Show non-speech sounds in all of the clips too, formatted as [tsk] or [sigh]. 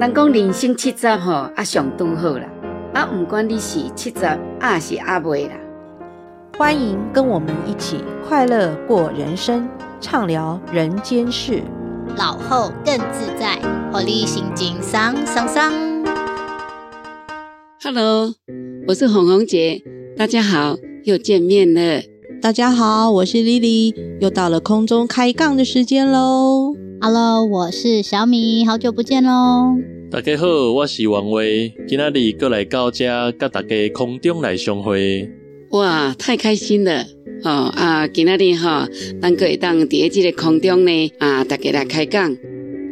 人讲人生七十吼，啊上刚好啦，啊不管你是七十，啊是阿未啦。欢迎跟我们一起快乐过人生，畅聊人间事，老后更自在，活力心情爽爽爽。Hello，我是红红姐，大家好，又见面了。大家好，我是 Lily，又到了空中开杠的时间喽。Hello，我是小米，好久不见喽。大家好，我是王威，今仔日过来到这，跟大家空中来相会。哇，太开心了！哦啊，今仔日哈，咱可以当伫这个空中呢啊，大家来开讲。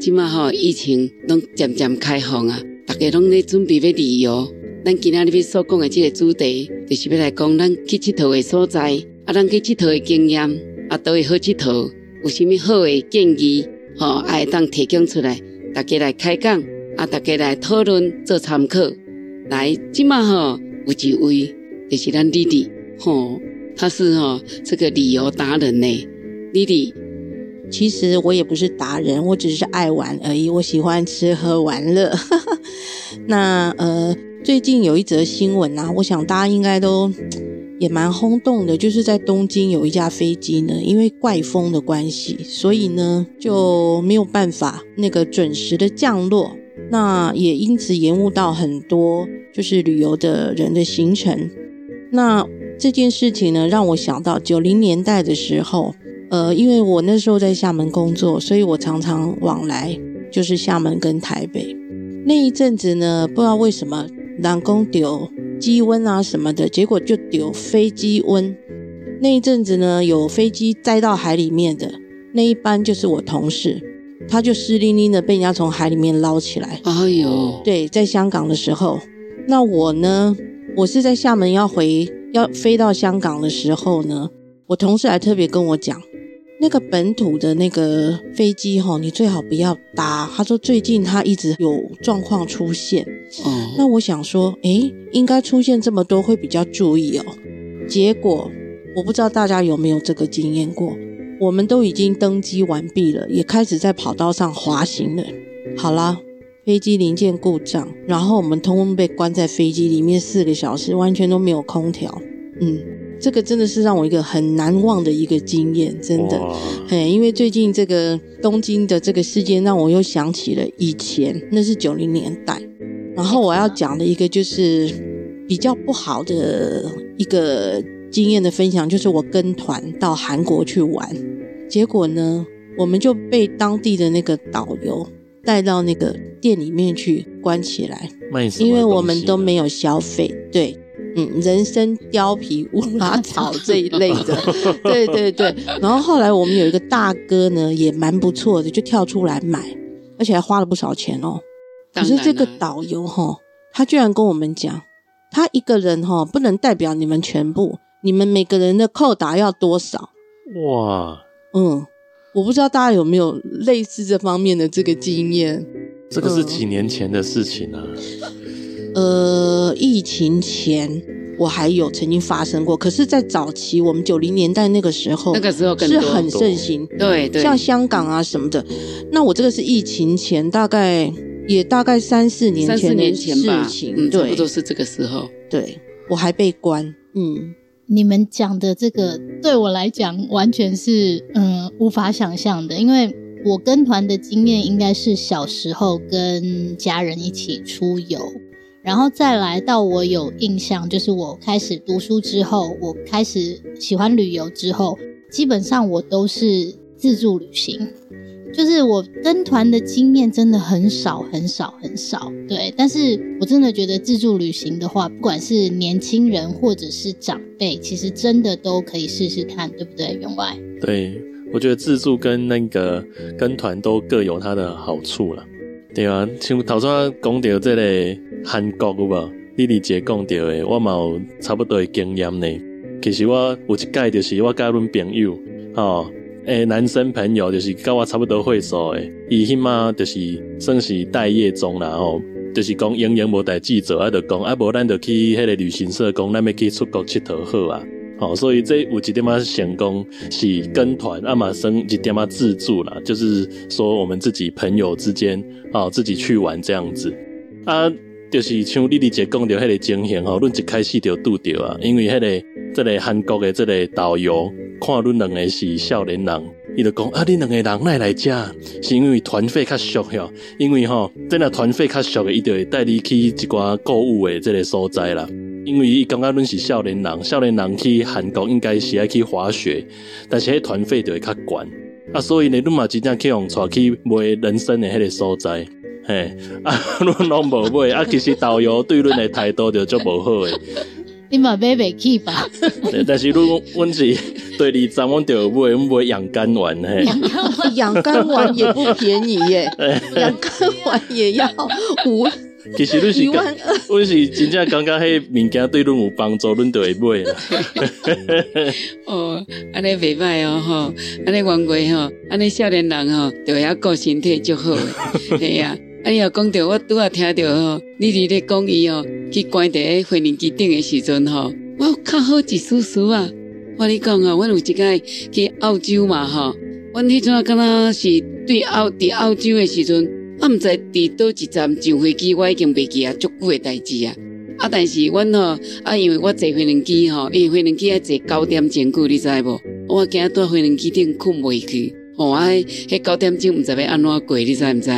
今嘛吼，疫情拢渐渐开放啊，大家拢在准备要旅游。咱今仔日要所讲的这个主题，就是要来讲咱去佚佗的所在，啊，咱去佚佗的经验，啊，都会好佚佗，有啥物好的建议，吼、爱当提供出来，大家来开讲，啊，大家来讨论做参考。来，今嘛吼，有一位。就是咱弟弟，吼，他是吼这个旅游达人呢。弟弟，其实我也不是达人，我只是爱玩而已。我喜欢吃喝玩乐。[laughs] 那呃，最近有一则新闻啊，我想大家应该都也蛮轰动的，就是在东京有一架飞机呢，因为怪风的关系，所以呢就没有办法那个准时的降落，那也因此延误到很多就是旅游的人的行程。那这件事情呢，让我想到九零年代的时候，呃，因为我那时候在厦门工作，所以我常常往来就是厦门跟台北。那一阵子呢，不知道为什么，人讲丢机温啊什么的，结果就丢飞机温。那一阵子呢，有飞机栽到海里面的那一班就是我同事，他就湿淋淋的被人家从海里面捞起来。哎呦，对，在香港的时候，那我呢？我是在厦门要回要飞到香港的时候呢，我同事还特别跟我讲，那个本土的那个飞机哈，你最好不要搭。他说最近他一直有状况出现，哦，那我想说，诶，应该出现这么多会比较注意哦。结果我不知道大家有没有这个经验过，我们都已经登机完毕了，也开始在跑道上滑行了。好啦。飞机零件故障，然后我们通通被关在飞机里面四个小时，完全都没有空调。嗯，这个真的是让我一个很难忘的一个经验，真的。嘿，因为最近这个东京的这个事件，让我又想起了以前，那是九零年代。然后我要讲的一个就是比较不好的一个经验的分享，就是我跟团到韩国去玩，结果呢，我们就被当地的那个导游。带到那个店里面去关起来，因为我们都没有消费。对，嗯，人参、貂皮、乌拉草这一类的，[laughs] 对对对。然后后来我们有一个大哥呢，也蛮不错的，就跳出来买，而且还花了不少钱哦。可是这个导游哈，他居然跟我们讲，他一个人哈不能代表你们全部，你们每个人的扣打要多少？哇，嗯。我不知道大家有没有类似这方面的这个经验？这个是几年前的事情啊。呃，疫情前我还有曾经发生过，可是，在早期我们九零年代那个时候，那个时候是很盛行，对对，像香港啊什么的。那我这个是疫情前，大概也大概三四年前的事情，嗯，对，差不多是这个时候。对，我还被关，嗯。你们讲的这个对我来讲完全是嗯无法想象的，因为我跟团的经验应该是小时候跟家人一起出游，然后再来到我有印象，就是我开始读书之后，我开始喜欢旅游之后，基本上我都是自助旅行。就是我跟团的经验真的很少很少很少，对，但是我真的觉得自助旅行的话，不管是年轻人或者是长辈，其实真的都可以试试看，对不对？员外，对，我觉得自助跟那个跟团都各有它的好处了，对啊，像头先讲到这个韩国有无？丽丽姐讲到的，我嘛有差不多诶经验呢。其实我有一届就是我甲阮朋友，哦。诶，男生朋友就是甲我差不多岁数诶，伊迄嘛就是算是待业中啦吼，就是讲营营无代志做，啊，就讲啊，无咱就去迄个旅行社讲，咱要去出国佚佗好啊，好，所以这有一点嘛成功是跟团，啊嘛算一点嘛自助啦，就是说我们自己朋友之间啊自己去玩这样子啊，就是像丽丽姐讲的迄个情形吼，阮一开始就拄着啊，因为迄、那个这个韩国的这个导游看阮两个是少年人，伊就讲啊，恁两个人来来遮，是因为团费较俗吼，因为吼真的团费较俗的，伊就会带你去一寡购物的这个所在啦。因为伊感觉阮是少年人，少年人去韩国应该是爱去滑雪，但是迄团费就会较悬。啊，所以呢，阮嘛真正去用带去买人生的迄个所在，嘿，啊，[laughs] 阮拢无买，啊，其实导游对阮的态度就足无好诶。你嘛买袂起吧？[laughs] 但是阮阮是第二站，阮就买买养肝丸嘿。[laughs] 养肝丸也不便宜耶，养肝丸也要五。其实你是，阮是真正感觉迄物件对阮有帮助，阮就会买啦。哦，安尼袂歹哦，吼，安尼冤过吼，安尼少年人吼，就要顾身体就好诶。系啊，哎呀讲到我拄仔听到吼，你伫咧讲伊哦，去关伫飞行机顶诶时阵吼，我有较好一丝丝啊。我你讲啊，阮有一摆去澳洲嘛吼，阮迄阵啊，敢若是对澳伫澳洲诶时阵。我毋知伫倒一站上飞机，我已经袂记啊，足久诶代志啊！啊，但是阮吼啊，因为我坐飞行机吼，因为飞行机要坐九点钟久，你知无？我惊在飞行机顶困袂去，哦啊，迄九点钟毋知要安怎过，你知毋知？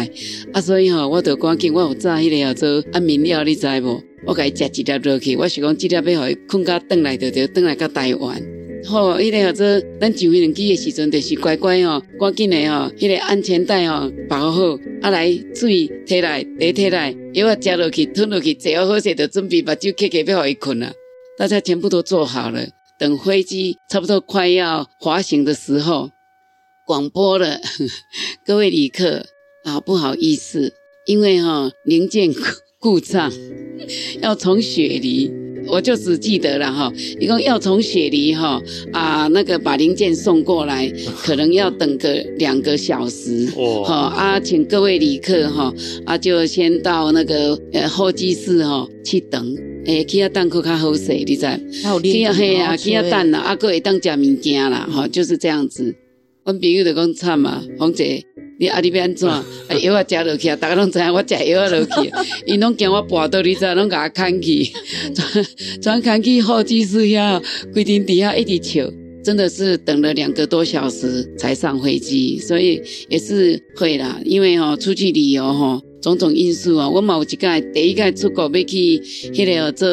啊，所以吼，我着赶紧，我有炸迄个叫做安眠药，你知无？我甲伊食一粒落去，我是讲即粒要互伊困甲转来着着转来到台湾。吼，迄、那个叫做咱上飞机诶时阵，着是乖乖吼，赶紧诶吼，迄个安全带吼绑好，啊来水摕来，茶摕来，药啊食落去，吞落去，坐好好势，着准备目睭开开要互伊困了。大家全部都做好了，等飞机差不多快要滑行的时候，广播了，[laughs] 各位旅客啊，不好意思，因为哈零件故障，[laughs] 要从雪梨。我就只记得了哈，一共要从雪梨哈啊那个把零件送过来，可能要等个两个小时。哦，好啊，请各位旅客哈啊就先到那个呃候机室哈去等，诶，去遐等可较好势，你知？去遐嘿啊，去遐等啦，啊，阁会当食物件啦，哈，就是这样子。阮朋友就讲惨嘛，红姐。你阿弟要安怎？[laughs] 啊药啊食落去啊，大家拢知影我食药啊落去，[laughs] 因拢惊我跋倒，你知？拢甲我牵去，[laughs] 转牵去候机室遐，规定底下一直笑，真的是等了两个多小时才上飞机，所以也是会啦。因为吼出去旅游吼，种种因素啊，我嘛有一届第一届出国要去迄个做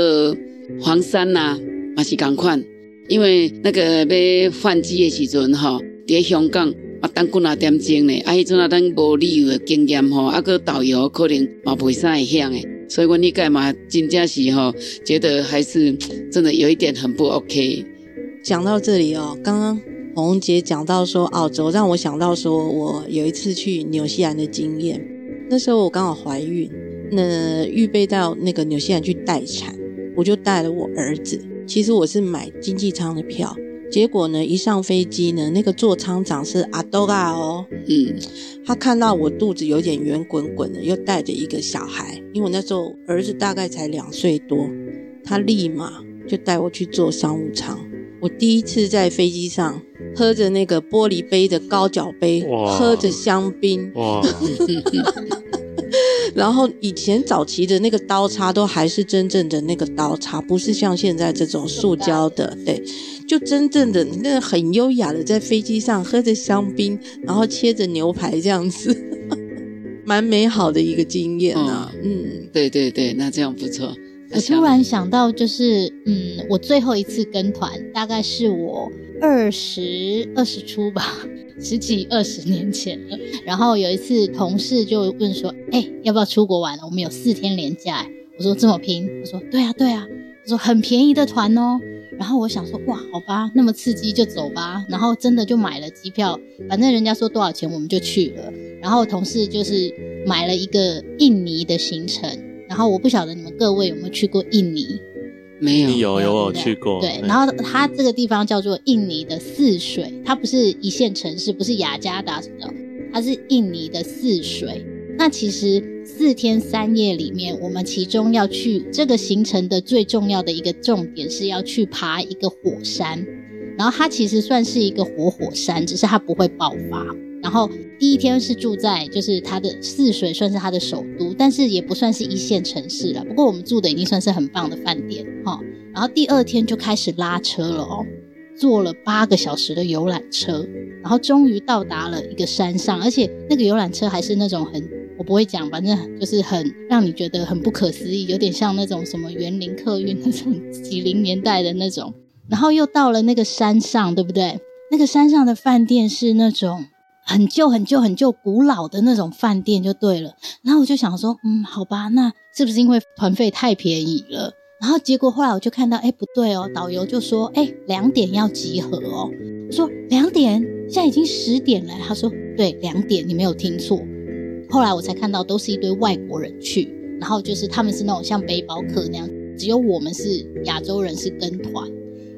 黄山呐、啊，嘛是共款，因为那个要换机的时阵吼，伫香港。啊，等几啊点钟呢？啊，迄阵啊，咱无旅游的经验吼，啊，个导游可能嘛袂啥会晓诶，所以阮迄个嘛真正是吼，觉得还是真的有一点很不 OK。讲到这里哦，刚刚红姐讲到说澳洲，让我想到说我有一次去纽西兰的经验。那时候我刚好怀孕，那预备到那个纽西兰去待产，我就带了我儿子。其实我是买经济舱的票。结果呢，一上飞机呢，那个座舱长是阿多拉哦，嗯，他看到我肚子有点圆滚滚的，又带着一个小孩，因为我那时候儿子大概才两岁多，他立马就带我去坐商务舱。我第一次在飞机上喝着那个玻璃杯的高脚杯，喝着香槟，哇 [laughs] 然后以前早期的那个刀叉都还是真正的那个刀叉，不是像现在这种塑胶的，对。就真正的那很优雅的在飞机上喝着香槟，然后切着牛排这样子，[laughs] 蛮美好的一个经验啊。嗯，嗯，对对对，那这样不错。我突然想到，就是嗯，我最后一次跟团大概是我二十二十出吧，十几二十年前了。然后有一次同事就问说：“哎，要不要出国玩了？我们有四天连假。”我说：“这么拼？”我说：“对啊，对啊。”我说：“很便宜的团哦。”然后我想说，哇，好吧，那么刺激就走吧。然后真的就买了机票，反正人家说多少钱我们就去了。然后同事就是买了一个印尼的行程。然后我不晓得你们各位有没有去过印尼？没有，有有我去过。对，然后它这个地方叫做印尼的泗水，它不是一线城市，不是雅加达什么的，它是印尼的泗水。那其实四天三夜里面，我们其中要去这个行程的最重要的一个重点是要去爬一个火山，然后它其实算是一个活火山，只是它不会爆发。然后第一天是住在就是它的泗水，算是它的首都，但是也不算是一线城市了。不过我们住的已经算是很棒的饭店哈。然后第二天就开始拉车了哦，坐了八个小时的游览车，然后终于到达了一个山上，而且那个游览车还是那种很。我不会讲，反正就是很让你觉得很不可思议，有点像那种什么园林客运那种几零年代的那种。然后又到了那个山上，对不对？那个山上的饭店是那种很旧、很旧、很旧、古老的那种饭店，就对了。然后我就想说，嗯，好吧，那是不是因为团费太便宜了？然后结果后来我就看到，哎，不对哦，导游就说，哎，两点要集合哦。我说两点，现在已经十点了。他说，对，两点，你没有听错。后来我才看到，都是一堆外国人去，然后就是他们是那种像背包客那样，只有我们是亚洲人是跟团，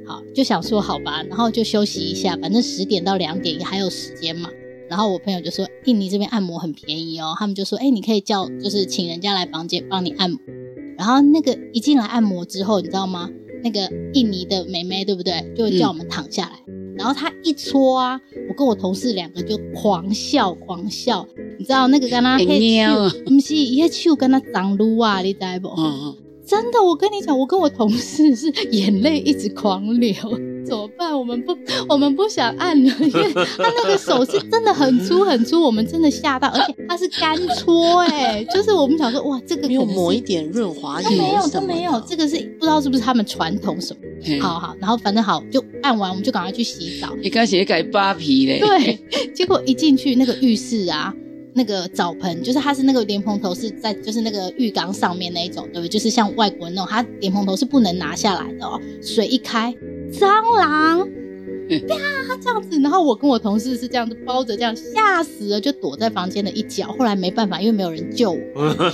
好，就想说好吧，然后就休息一下，反正十点到两点也还有时间嘛。然后我朋友就说，印尼这边按摩很便宜哦，他们就说，哎，你可以叫就是请人家来房间帮你按摩。然后那个一进来按摩之后，你知道吗？那个印尼的妹妹对不对？就会叫我们躺下来。嗯然后他一搓啊，我跟我同事两个就狂笑狂笑，你知道那个跟他黑手，不是一手跟他长撸啊，你知不？嗯真的，我跟你讲，我跟我同事是眼泪一直狂流，怎么办？我们不，[laughs] 我们不想按了，因为 [laughs] 他那个手是真的很粗很粗，我们真的吓到，而且他是干搓，哎，就是我们想说，哇，这个没有抹一点润滑液，没有都没有，这个是不知道是不是他们传统什么，好好，然后反正好就按完，我们就赶快去洗澡。一开始改扒皮嘞，对，结果一进去那个浴室啊。那个澡盆就是它是那个莲蓬头是在就是那个浴缸上面那一种，对不对？就是像外国人那种，它莲蓬头是不能拿下来的哦。水一开，蟑螂，啪，这样子。然后我跟我同事是这样子包着，这样吓死了，就躲在房间的一角。后来没办法，因为没有人救我。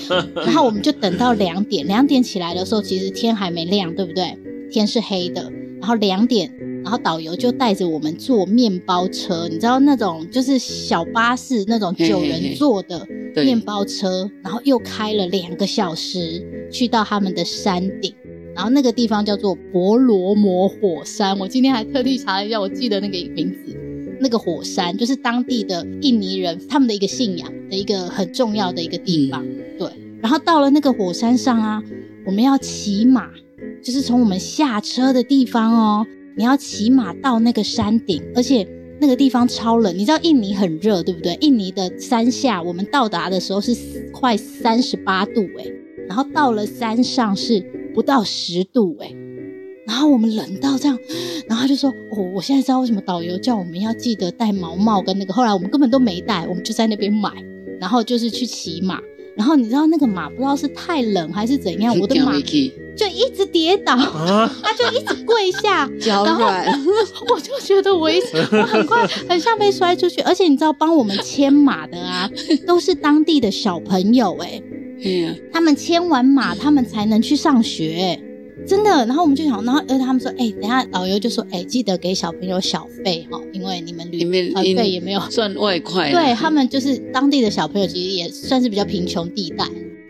[laughs] 然后我们就等到两点，两点起来的时候，其实天还没亮，对不对？天是黑的。然后两点。然后导游就带着我们坐面包车，你知道那种就是小巴士那种九人座的面包车，然后又开了两个小时去到他们的山顶，然后那个地方叫做婆罗摩火山。我今天还特地查了一下，我记得那个名字，那个火山就是当地的印尼人他们的一个信仰的一个很重要的一个地方。对，然后到了那个火山上啊，我们要骑马，就是从我们下车的地方哦。你要骑马到那个山顶，而且那个地方超冷。你知道印尼很热，对不对？印尼的山下，我们到达的时候是快三十八度，诶，然后到了山上是不到十度，诶，然后我们冷到这样，然后他就说：“哦，我现在知道为什么导游叫我们要记得戴毛帽跟那个。”后来我们根本都没带，我们就在那边买，然后就是去骑马。然后你知道那个马不知道是太冷还是怎样，我的马。就一直跌倒，啊、他就一直跪下，[laughs] 脚软然后 [laughs] 我就觉得我一直我很快很像被摔出去，而且你知道帮我们牵马的啊，都是当地的小朋友哎、欸，啊、他们牵完马，他们才能去上学、欸，真的。然后我们就想，然后而且他们说，哎、欸，等下导游就说，哎、欸，记得给小朋友小费哈，因为你们旅团费也没有赚外快，对他们就是当地的小朋友，其实也算是比较贫穷地带。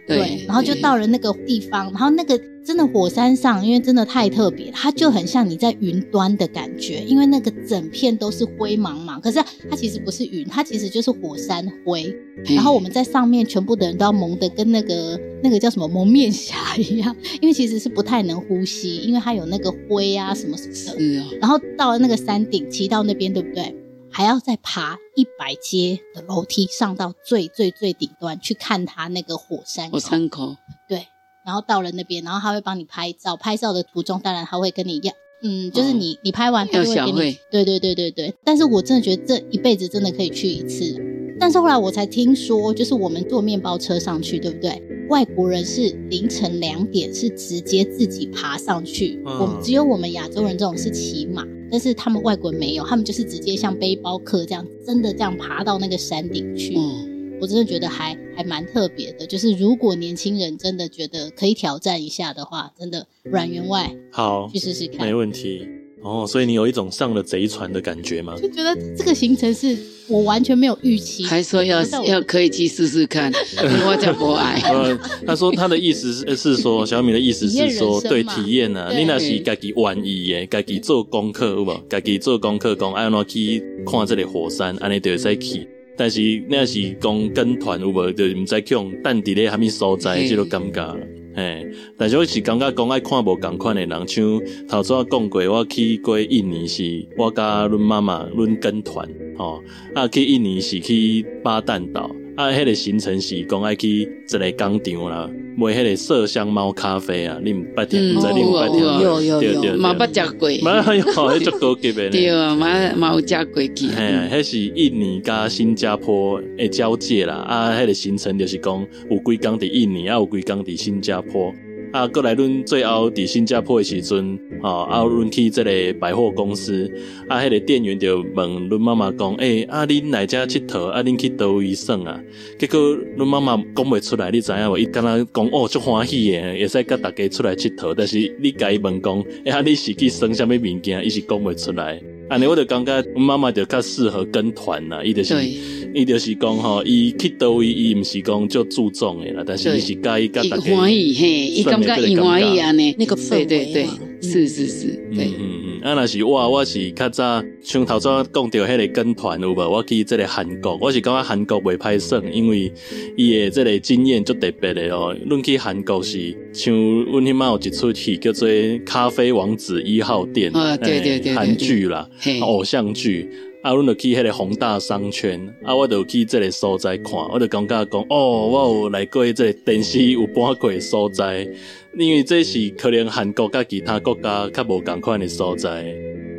对，然后就到了那个地方，然后那个真的火山上，因为真的太特别，它就很像你在云端的感觉，因为那个整片都是灰茫茫，可是它其实不是云，它其实就是火山灰。然后我们在上面，全部的人都要蒙的跟那个那个叫什么蒙面侠一样，因为其实是不太能呼吸，因为它有那个灰啊什么什么的。是啊。然后到了那个山顶，骑到那边，对不对？还要再爬一百阶的楼梯上到最最最顶端去看他那个火山口。火山口。对，然后到了那边，然后他会帮你拍照。拍照的途中，当然他会跟你要，嗯，就是你、哦、你拍完他会给你。对对对对对。但是我真的觉得这一辈子真的可以去一次。但是后来我才听说，就是我们坐面包车上去，对不对？外国人是凌晨两点是直接自己爬上去，哦、我们只有我们亚洲人这种是骑马。但是他们外国人没有，他们就是直接像背包客这样，真的这样爬到那个山顶去。嗯，我真的觉得还还蛮特别的。就是如果年轻人真的觉得可以挑战一下的话，真的阮员外好去试试看，没问题。哦，所以你有一种上了贼船的感觉吗？就觉得这个行程是我完全没有预期，还说要要可以去试试看，[laughs] 我就不爱。呃，他说他的意思是是说，小米的意思是说，对体验啊，你那是自己愿意的，自己做功课有无？自己做功课讲爱怎去看这个火山，安尼就会使去。但是你那是讲跟团有无？就唔知去用当地咧虾米所在，这个尴尬了。嘿，但是我是感觉讲爱看无共款的人，像头先讲过，我去过印尼是，我甲阮妈妈阮跟团，吼，啊去印尼是去巴旦岛，啊迄个行程是讲爱去一个工厂啦，卖迄个麝香猫咖啡啊，你毋捌听毋知你毋捌听？有有有有，嘛捌食过，嘛有，迄足高级的。[laughs] 对啊，嘛嘛有食过去。嘿啊，迄是印尼甲新加坡诶交界啦，啊，迄个行程就是讲有几工伫印尼，啊有几工伫新加坡。啊，过来阮最后伫新加坡的时阵，吼，啊，阮去这个百货公司，啊，迄个店员就问阮妈妈讲，诶、啊，恁来遮佚佗，啊，恁去倒位耍啊？结果阮妈妈讲袂出来，你知影无？伊敢若讲哦，足欢喜诶，会使甲大家出来佚佗，但是你甲伊问讲，诶、啊，你是去耍啥物物件？伊是讲袂出来。安尼我就感觉阮妈妈就较适合跟团啦，伊就是。伊就是讲吼，伊去倒位，伊毋是讲就注重诶啦，但是伊是甲伊甲大家欢喜嘿，伊感觉伊欢喜安尼，那个氛围，对对对，是是是，对。嗯，啊，若是我，我是较早像头先讲到迄个跟团有无？我去即个韩国，我是感觉韩国袂歹耍，因为伊诶即个经验足特别诶哦。论去韩国是像阮迄摆有一出戏叫做《咖啡王子一号店》，啊，对对对，韩剧啦，偶像剧。啊，阮就去迄个宏大商圈，啊，我就去即个所在看，我就感觉讲，哦，我有来过即个电视有搬过的所在，因为这是可能韩国甲其他国家较无共款的所在。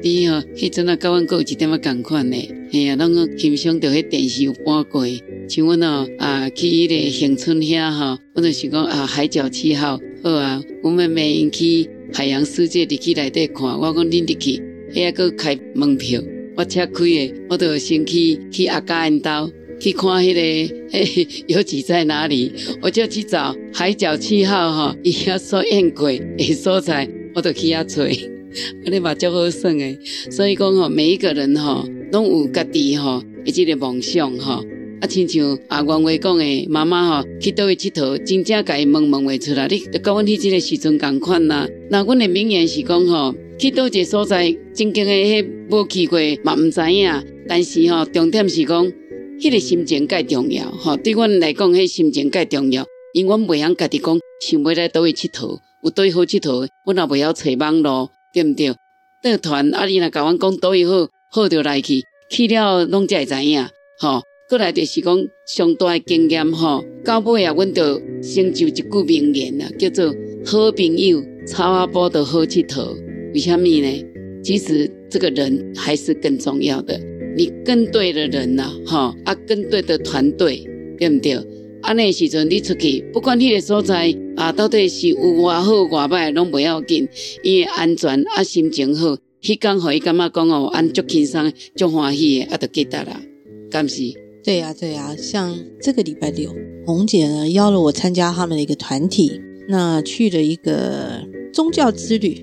对哦，迄阵啊，甲阮阁有一点仔共款呢，嘿啊，拢个欣赏着迄电视有搬过，像阮哦啊去迄个恒春遐吼，我就是讲啊海角七号好啊，阮妹妹因去海洋世界入去内底看，我讲恁入去，遐阁开门票。我车开诶，我就先去去阿家因兜去看迄、那个诶，游记在哪里？我就去找海角七号吼，伊遐所演过诶所在，我就去遐找，[laughs] 安尼嘛足好耍诶。所以讲吼，每一个人吼，拢有家己吼，一个梦想吼。啊，亲像阿原话讲诶，妈妈吼去倒位佚佗，真正甲伊问问话出来，你甲阮迄即个时阵共款呐。那阮诶名言是讲吼。去倒一个所在，曾经的，迄无去过嘛毋知影。但是吼，重点是讲，迄个心情介重要。吼，对阮来讲，迄心情介重要。因阮袂晓家己讲，想要来倒位佚佗，有倒位好佚佗，阮也袂晓找网路，对毋对？带团啊，你若甲阮讲倒位好，好着来去，去了拢才会知影。吼，过来就是讲上大的经验。吼，到尾啊，阮着成就一句名言啊，叫做好朋友，草仔埔着好佚佗。为什么呢？其实这个人还是更重要的。你跟对的人呐，哈啊，跟对的团队，对不对？啊，那时阵你出去，不管你的所在啊，到底是有偌好偌歹，拢不要紧，因为安全啊，心情好，迄刚好伊感觉讲哦，安足轻松，足欢喜的，啊，就记得啦，敢是？对呀、啊，对呀、啊，像这个礼拜六，红姐呢邀了我参加他们的一个团体，那去了一个宗教之旅。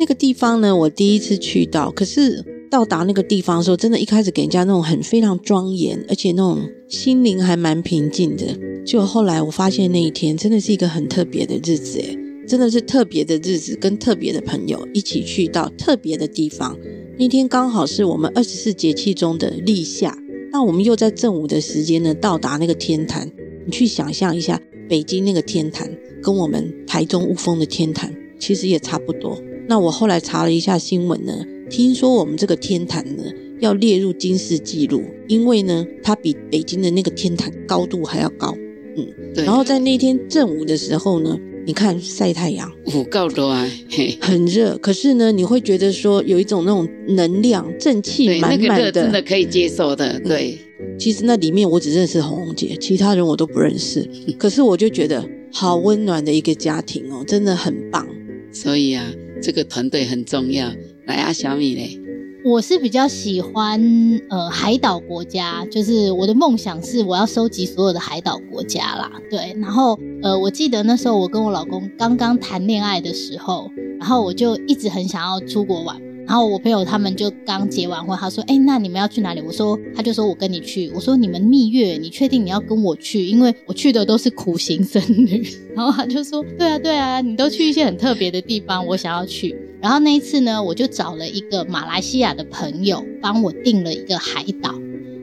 那个地方呢，我第一次去到，可是到达那个地方的时候，真的，一开始给人家那种很非常庄严，而且那种心灵还蛮平静的。就后来我发现那一天真的是一个很特别的日子，诶，真的是特别的日子，跟特别的朋友一起去到特别的地方。那天刚好是我们二十四节气中的立夏，那我们又在正午的时间呢，到达那个天坛。你去想象一下，北京那个天坛跟我们台中雾峰的天坛其实也差不多。那我后来查了一下新闻呢，听说我们这个天坛呢要列入金氏纪录，因为呢它比北京的那个天坛高度还要高，嗯，对。然后在那天正午的时候呢，你看晒太阳，五高多啊，嘿，很热，可是呢你会觉得说有一种那种能量正气满满的，那个、真的可以接受的，对。其实那里面我只认识红红姐，其他人我都不认识，[laughs] 可是我就觉得好温暖的一个家庭哦，真的很棒，所以啊。这个团队很重要。来啊，小米嘞，我是比较喜欢呃海岛国家，就是我的梦想是我要收集所有的海岛国家啦。对，然后呃，我记得那时候我跟我老公刚刚谈恋爱的时候，然后我就一直很想要出国玩。然后我朋友他们就刚结完婚，他说：“哎，那你们要去哪里？”我说：“他就说我跟你去。”我说：“你们蜜月，你确定你要跟我去？因为我去的都是苦行僧侣。” [laughs] 然后他就说：“对啊，对啊，你都去一些很特别的地方，我想要去。”然后那一次呢，我就找了一个马来西亚的朋友帮我订了一个海岛。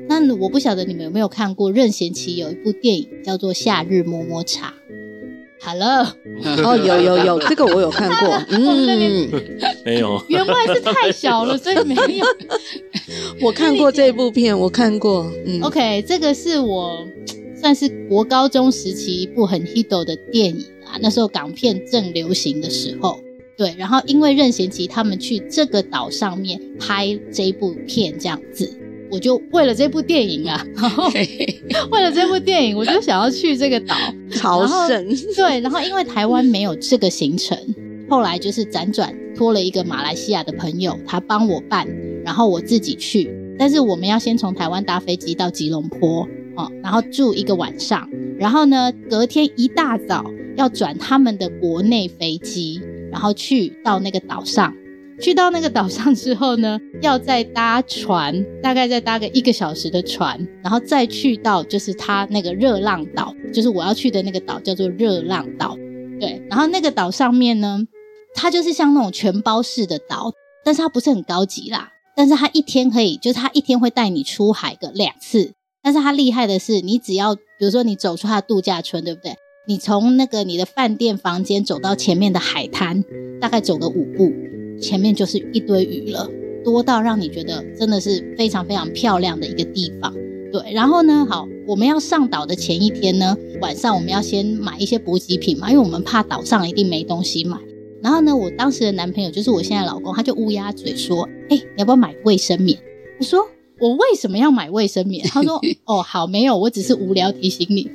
那我不晓得你们有没有看过任贤齐有一部电影叫做《夏日么么茶》。Hello，哦，有有有，这个我有看过。[laughs] 嗯，没有，原外是太小了，[laughs] 所以没有。我看过这部片，我看过。嗯，OK，这个是我 [tsk] 算是国高中时期一部很 hit 的电影啊。那时候港片正流行的时候，对。然后因为任贤齐他们去这个岛上面拍这一部片，这样子。我就为了这部电影啊，然后 [laughs] 为了这部电影，我就想要去这个岛 [laughs] 朝圣。[laughs] 对，然后因为台湾没有这个行程，后来就是辗转托了一个马来西亚的朋友，他帮我办，然后我自己去。但是我们要先从台湾搭飞机到吉隆坡，哦，然后住一个晚上，然后呢，隔天一大早要转他们的国内飞机，然后去到那个岛上。去到那个岛上之后呢，要再搭船，大概再搭个一个小时的船，然后再去到就是他那个热浪岛，就是我要去的那个岛叫做热浪岛，对。然后那个岛上面呢，它就是像那种全包式的岛，但是它不是很高级啦。但是它一天可以，就是它一天会带你出海个两次。但是它厉害的是，你只要比如说你走出它度假村，对不对？你从那个你的饭店房间走到前面的海滩，大概走个五步。前面就是一堆鱼了，多到让你觉得真的是非常非常漂亮的一个地方。对，然后呢，好，我们要上岛的前一天呢，晚上我们要先买一些补给品嘛，因为我们怕岛上一定没东西买。然后呢，我当时的男朋友就是我现在老公，他就乌鸦嘴说：“哎，你要不要买卫生棉？”我说：“我为什么要买卫生棉？”他说：[laughs] “哦，好，没有，我只是无聊提醒你。”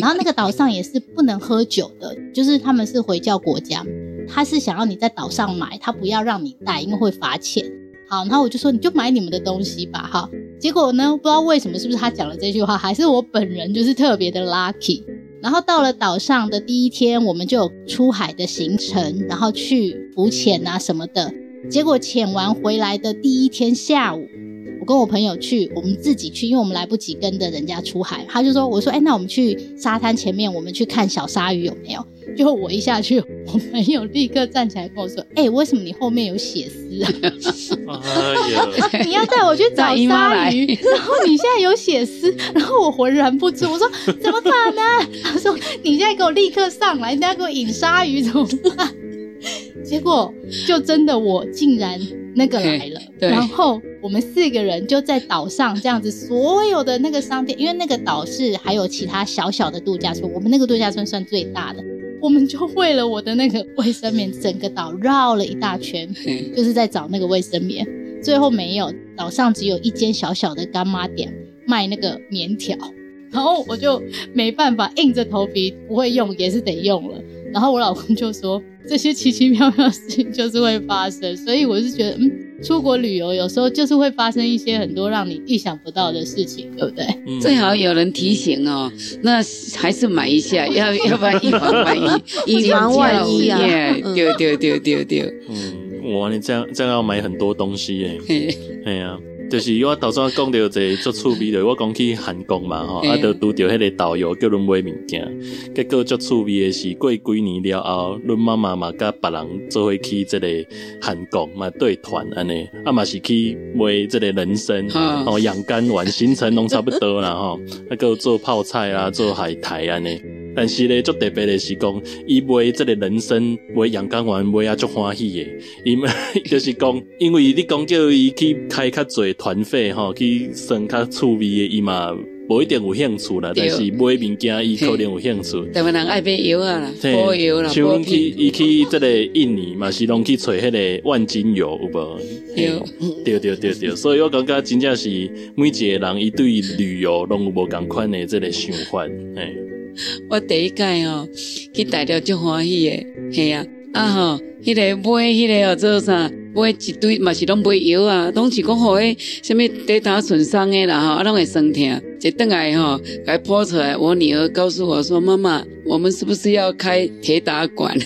然后那个岛上也是不能喝酒的，就是他们是回教国家。他是想要你在岛上买，他不要让你带，因为会罚钱。好，然后我就说你就买你们的东西吧。哈，结果呢，不知道为什么，是不是他讲了这句话，还是我本人就是特别的 lucky。然后到了岛上的第一天，我们就有出海的行程，然后去浮潜啊什么的。结果潜完回来的第一天下午，我跟我朋友去，我们自己去，因为我们来不及跟着人家出海。他就说，我说，哎，那我们去沙滩前面，我们去看小鲨鱼有没有？就我一下去，我朋友立刻站起来跟我说：“哎、欸，为什么你后面有血丝啊？哎、[laughs] 你要带我去找鲨鱼，然后你现在有血丝，然后我浑然不知。我说怎么可能？他说你现在给我立刻上来，你等下给我引鲨鱼怎么办？结果就真的我竟然那个来了，然后我们四个人就在岛上这样子，所有的那个商店，因为那个岛是还有其他小小的度假村，我们那个度假村算最大的。”我们就为了我的那个卫生棉，整个岛绕了一大圈，就是在找那个卫生棉。最后没有，岛上只有一间小小的干妈店卖那个棉条，然后我就没办法，硬着头皮不会用也是得用了。然后我老公就说，这些奇奇妙妙的事情就是会发生，所以我是觉得，嗯。出国旅游有时候就是会发生一些很多让你意想不到的事情，对不对？嗯、最好有人提醒哦，那还是买一下，[laughs] 要要不然以防万一，以防万一啊！[laughs] 对对对对对，嗯，哇，你这样这样要买很多东西耶，哎呀。就是我头先讲到一个足趣味的，我讲去韩国嘛吼，啊，就拄着迄个导游叫阮买物件，结果足趣味的是过几年了后，阮妈妈嘛甲别人做伙去这个韩国嘛对团安尼，啊嘛是去买这个人参，哦养肝丸行程拢差不多啦吼，啊个做泡菜啊，做海苔安尼。但是咧，足特别的是讲，伊买这个人参，买养肝丸，买啊足欢喜的。伊 [laughs] 就是讲，因为你讲叫伊去开较济团费吼，去算较趣味的，伊嘛无一定有兴趣啦。但是买物件，伊可能有兴趣。台湾人爱买药啊啦，啦。像阮去，伊去这个印尼嘛，是拢去找迄个万金油有无？有，对对对对。所以我感觉真正是每一个人，伊对旅游拢有无共款的这个想法，诶。[laughs] 我第一届哦，去大陆足欢喜的，嘿啊，啊吼，迄个买迄个哦做啥？买一堆嘛是拢买药啊，拢是讲好诶，什么跌打损伤诶啦吼，啊拢会酸疼，一转来吼，该剖出来。我女儿告诉我说：“妈妈，我们是不是要开铁打馆？” [laughs]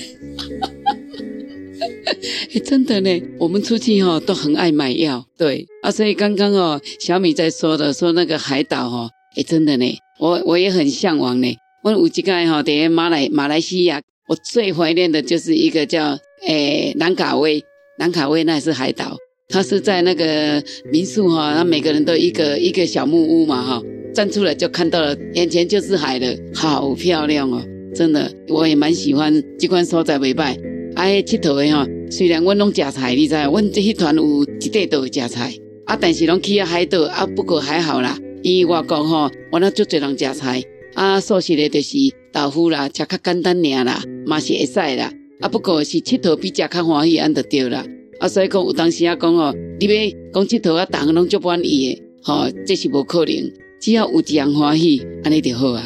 哎，真的呢，我们出去哈都很爱买药，对啊，所以刚刚哦，小米在说的说那个海岛哈，哎，真的呢，我我也很向往呢。我有一个哈，等于马来马来西亚，我最怀念的就是一个叫诶兰卡威，兰卡威那是海岛，它是在那个民宿哈，它每个人都一个一个小木屋嘛哈，站出来就看到了，眼前就是海了，好漂亮哦，真的，我也蛮喜欢这款所在未歹。爱，佚佗的吼，虽然阮拢食菜，你知，阮这迄团有一块都会食菜，啊，但是拢去啊海岛，啊，不过还好啦。伊外国吼，我那足侪人食菜，啊，素食的就是豆腐啦，食较简单尔啦，嘛是会使啦。啊，不过是佚佗比食较欢喜，安就对啦。啊，所以讲有当时啊讲哦，你要讲佚佗啊，逐个拢足满意的，吼，这是无可能，只要有一样欢喜，安尼就好啊。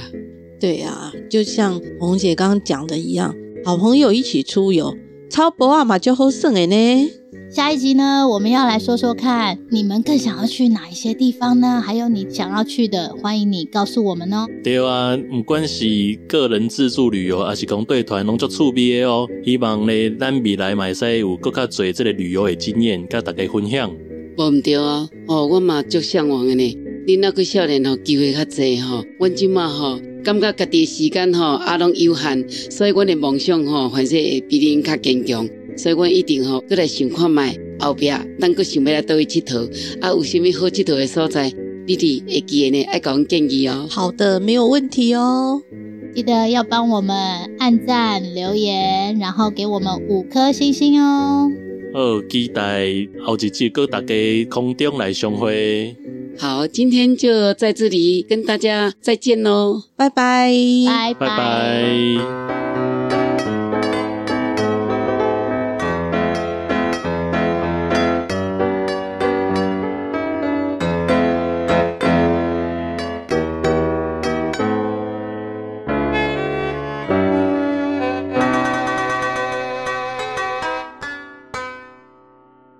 对啊，就像红姐刚刚讲的一样。好朋友一起出游，超薄啊嘛就好省的呢。下一集呢，我们要来说说看，你们更想要去哪一些地方呢？还有你想要去的，欢迎你告诉我们哦。对啊，不管是个人自助旅游，还是讲对团，拢足趣味的哦。希望呢，咱未来嘛使有更加多这个旅游的经验，甲大家分享。无毋对啊，哦，我嘛足向往的呢。你那个少年吼，机会较济吼，阮即嘛吼。感觉家己时间吼也拢有限，所以阮的梦想吼，还是会比恁较坚强。所以阮一定吼，搁来想看卖后壁，咱搁想要来倒去佚佗，啊，有啥物好佚佗的所在，弟弟会记得呢，爱甲阮建议哦。好的，没有问题哦。记得要帮我们按赞、留言，然后给我们五颗星星哦。好，期待后一集跟大家空中来相会。好，今天就在这里跟大家再见喽，拜拜，拜拜。拜拜。